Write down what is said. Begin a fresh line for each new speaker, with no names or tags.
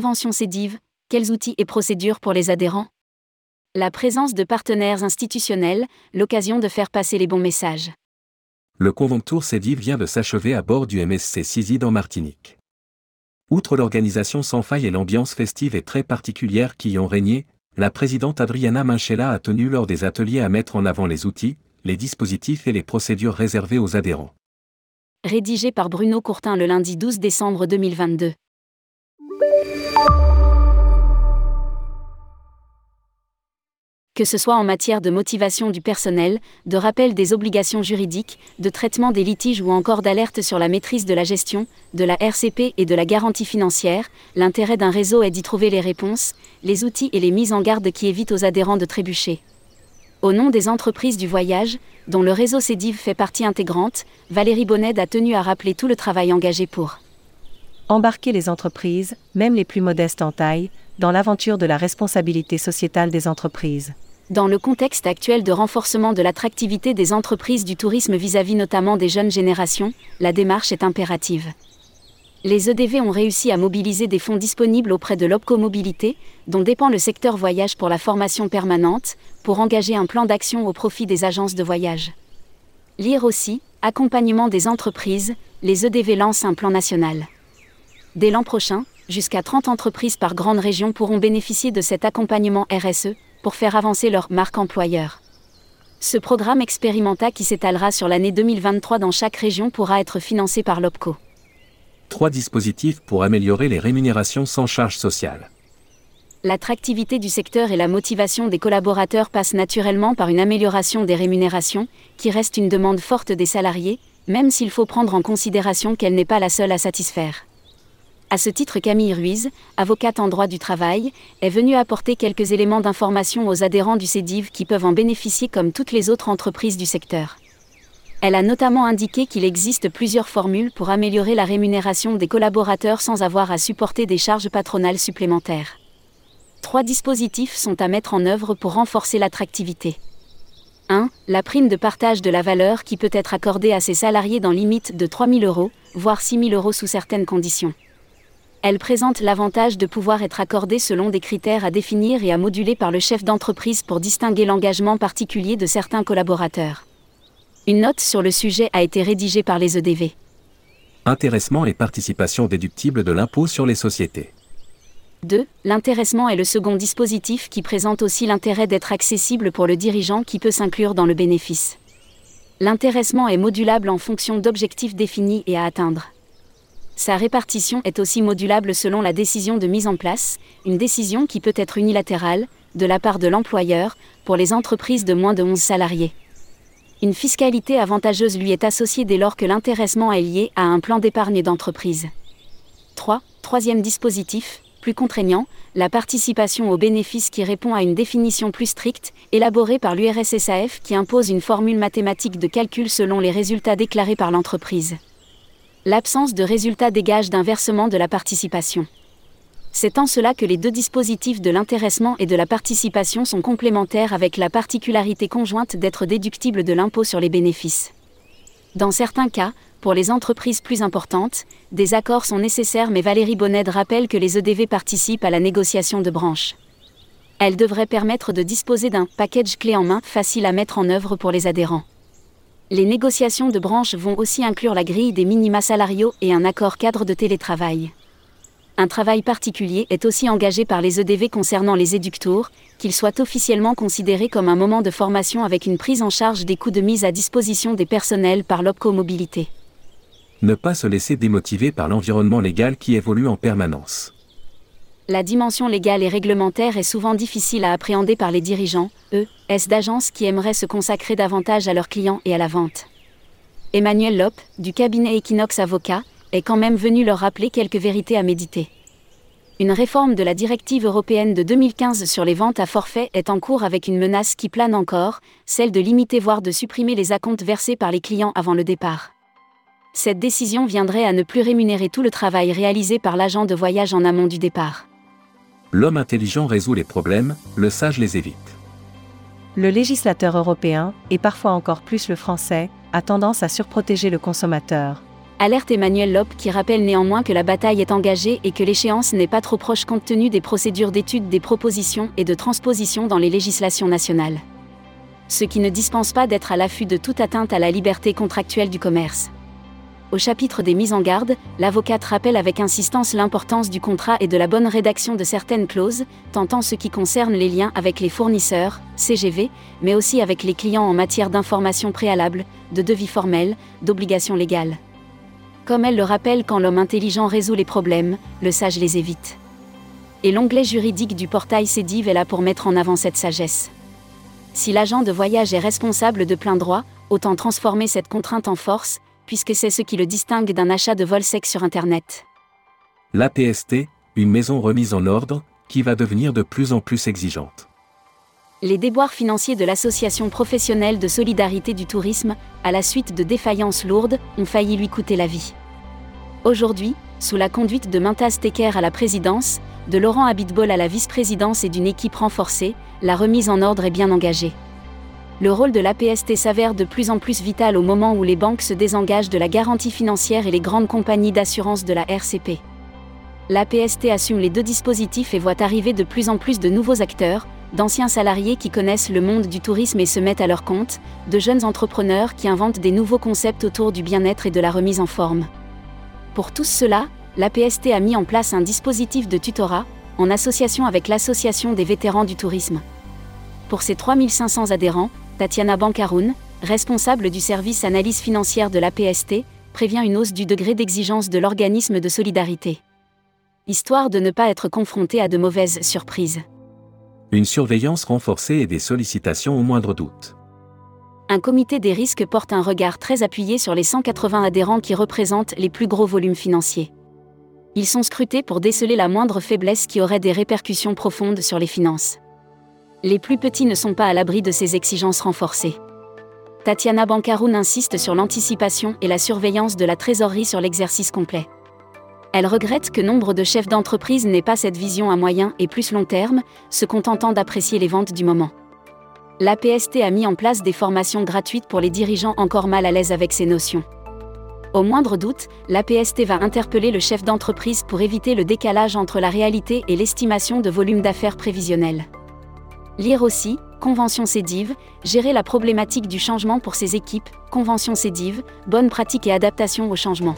convention CEDIV, quels outils et procédures pour les adhérents? La présence de partenaires institutionnels, l'occasion de faire passer les bons messages.
Le Conventour CEDIV vient de s'achever à bord du MSC CISID en Martinique. Outre l'organisation sans faille et l'ambiance festive et très particulière qui y ont régné, la présidente Adriana Manchella a tenu lors des ateliers à mettre en avant les outils, les dispositifs et les procédures réservées aux adhérents.
Rédigé par Bruno Courtin le lundi 12 décembre 2022. Que ce soit en matière de motivation du personnel, de rappel des obligations juridiques, de traitement des litiges ou encore d'alerte sur la maîtrise de la gestion, de la RCP et de la garantie financière, l'intérêt d'un réseau est d'y trouver les réponses, les outils et les mises en garde qui évitent aux adhérents de trébucher. Au nom des entreprises du voyage, dont le réseau CEDIV fait partie intégrante, Valérie Bonnet a tenu à rappeler tout le travail engagé pour
embarquer les entreprises, même les plus modestes en taille, dans l'aventure de la responsabilité sociétale des entreprises.
Dans le contexte actuel de renforcement de l'attractivité des entreprises du tourisme vis-à-vis notamment des jeunes générations, la démarche est impérative. Les EDV ont réussi à mobiliser des fonds disponibles auprès de l'OPCO Mobilité, dont dépend le secteur voyage pour la formation permanente, pour engager un plan d'action au profit des agences de voyage. Lire aussi, accompagnement des entreprises, les EDV lancent un plan national. Dès l'an prochain, jusqu'à 30 entreprises par grande région pourront bénéficier de cet accompagnement RSE, pour faire avancer leur marque employeur. Ce programme expérimental qui s'étalera sur l'année 2023 dans chaque région pourra être financé par l'OPCO.
Trois dispositifs pour améliorer les rémunérations sans charge sociale.
L'attractivité du secteur et la motivation des collaborateurs passent naturellement par une amélioration des rémunérations, qui reste une demande forte des salariés, même s'il faut prendre en considération qu'elle n'est pas la seule à satisfaire. À ce titre, Camille Ruiz, avocate en droit du travail, est venue apporter quelques éléments d'information aux adhérents du CEDIV qui peuvent en bénéficier comme toutes les autres entreprises du secteur. Elle a notamment indiqué qu'il existe plusieurs formules pour améliorer la rémunération des collaborateurs sans avoir à supporter des charges patronales supplémentaires. Trois dispositifs sont à mettre en œuvre pour renforcer l'attractivité. 1. La prime de partage de la valeur qui peut être accordée à ses salariés dans limite de 3 000 euros, voire 6 000 euros sous certaines conditions. Elle présente l'avantage de pouvoir être accordée selon des critères à définir et à moduler par le chef d'entreprise pour distinguer l'engagement particulier de certains collaborateurs. Une note sur le sujet a été rédigée par les EDV.
Intéressement et participation déductible de l'impôt sur les sociétés.
2. L'intéressement est le second dispositif qui présente aussi l'intérêt d'être accessible pour le dirigeant qui peut s'inclure dans le bénéfice. L'intéressement est modulable en fonction d'objectifs définis et à atteindre. Sa répartition est aussi modulable selon la décision de mise en place, une décision qui peut être unilatérale, de la part de l'employeur, pour les entreprises de moins de 11 salariés. Une fiscalité avantageuse lui est associée dès lors que l'intéressement est lié à un plan d'épargne d'entreprise. 3. Troisième dispositif, plus contraignant, la participation aux bénéfices qui répond à une définition plus stricte, élaborée par l'URSSAF qui impose une formule mathématique de calcul selon les résultats déclarés par l'entreprise l'absence de résultat dégage d'un versement de la participation. C'est en cela que les deux dispositifs de l'intéressement et de la participation sont complémentaires avec la particularité conjointe d'être déductibles de l'impôt sur les bénéfices. Dans certains cas, pour les entreprises plus importantes, des accords sont nécessaires mais Valérie Bonnet rappelle que les EDV participent à la négociation de branche. Elle devrait permettre de disposer d'un package clé en main facile à mettre en œuvre pour les adhérents les négociations de branche vont aussi inclure la grille des minima salariaux et un accord cadre de télétravail. Un travail particulier est aussi engagé par les EDV concernant les éductours, qu'ils soient officiellement considérés comme un moment de formation avec une prise en charge des coûts de mise à disposition des personnels par l'OPCO Mobilité.
Ne pas se laisser démotiver par l'environnement légal qui évolue en permanence
la dimension légale et réglementaire est souvent difficile à appréhender par les dirigeants, eux, est d'agences qui aimeraient se consacrer davantage à leurs clients et à la vente. Emmanuel Lop, du cabinet Equinox Avocat, est quand même venu leur rappeler quelques vérités à méditer. Une réforme de la directive européenne de 2015 sur les ventes à forfait est en cours avec une menace qui plane encore, celle de limiter voire de supprimer les acomptes versés par les clients avant le départ. Cette décision viendrait à ne plus rémunérer tout le travail réalisé par l'agent de voyage en amont du départ.
L'homme intelligent résout les problèmes, le sage les évite.
Le législateur européen, et parfois encore plus le français, a tendance à surprotéger le consommateur.
Alerte Emmanuel Lop qui rappelle néanmoins que la bataille est engagée et que l'échéance n'est pas trop proche compte tenu des procédures d'étude des propositions et de transposition dans les législations nationales. Ce qui ne dispense pas d'être à l'affût de toute atteinte à la liberté contractuelle du commerce. Au chapitre des mises en garde, l'avocate rappelle avec insistance l'importance du contrat et de la bonne rédaction de certaines clauses, tant en ce qui concerne les liens avec les fournisseurs, CGV, mais aussi avec les clients en matière d'information préalable, de devis formels, d'obligations légales. Comme elle le rappelle quand l'homme intelligent résout les problèmes, le sage les évite. Et l'onglet juridique du portail CEDIV est là pour mettre en avant cette sagesse. Si l'agent de voyage est responsable de plein droit, autant transformer cette contrainte en force, puisque c'est ce qui le distingue d'un achat de vol sec sur Internet.
L'APST, une maison remise en ordre, qui va devenir de plus en plus exigeante.
Les déboires financiers de l'Association professionnelle de solidarité du tourisme, à la suite de défaillances lourdes, ont failli lui coûter la vie. Aujourd'hui, sous la conduite de Mintaz Teker à la présidence, de Laurent Abitbol à la vice-présidence et d'une équipe renforcée, la remise en ordre est bien engagée. Le rôle de l'APST s'avère de plus en plus vital au moment où les banques se désengagent de la garantie financière et les grandes compagnies d'assurance de la RCP. L'APST assume les deux dispositifs et voit arriver de plus en plus de nouveaux acteurs, d'anciens salariés qui connaissent le monde du tourisme et se mettent à leur compte, de jeunes entrepreneurs qui inventent des nouveaux concepts autour du bien-être et de la remise en forme. Pour tous cela, l'APST a mis en place un dispositif de tutorat, en association avec l'Association des vétérans du tourisme. Pour ses 3500 adhérents, Tatiana Bancaroun, responsable du service analyse financière de l'APST, prévient une hausse du degré d'exigence de l'organisme de solidarité. Histoire de ne pas être confronté à de mauvaises surprises
une surveillance renforcée et des sollicitations au moindre doute.
Un comité des risques porte un regard très appuyé sur les 180 adhérents qui représentent les plus gros volumes financiers. Ils sont scrutés pour déceler la moindre faiblesse qui aurait des répercussions profondes sur les finances. Les plus petits ne sont pas à l'abri de ces exigences renforcées. Tatiana Bancaroun insiste sur l'anticipation et la surveillance de la trésorerie sur l'exercice complet. Elle regrette que nombre de chefs d'entreprise n'aient pas cette vision à moyen et plus long terme, se contentant d'apprécier les ventes du moment. L'APST a mis en place des formations gratuites pour les dirigeants encore mal à l'aise avec ces notions. Au moindre doute, l'APST va interpeller le chef d'entreprise pour éviter le décalage entre la réalité et l'estimation de volume d'affaires prévisionnel. Lire aussi, Convention CEDIV, gérer la problématique du changement pour ses équipes, Convention CEDIV, bonne pratique et adaptation au changement.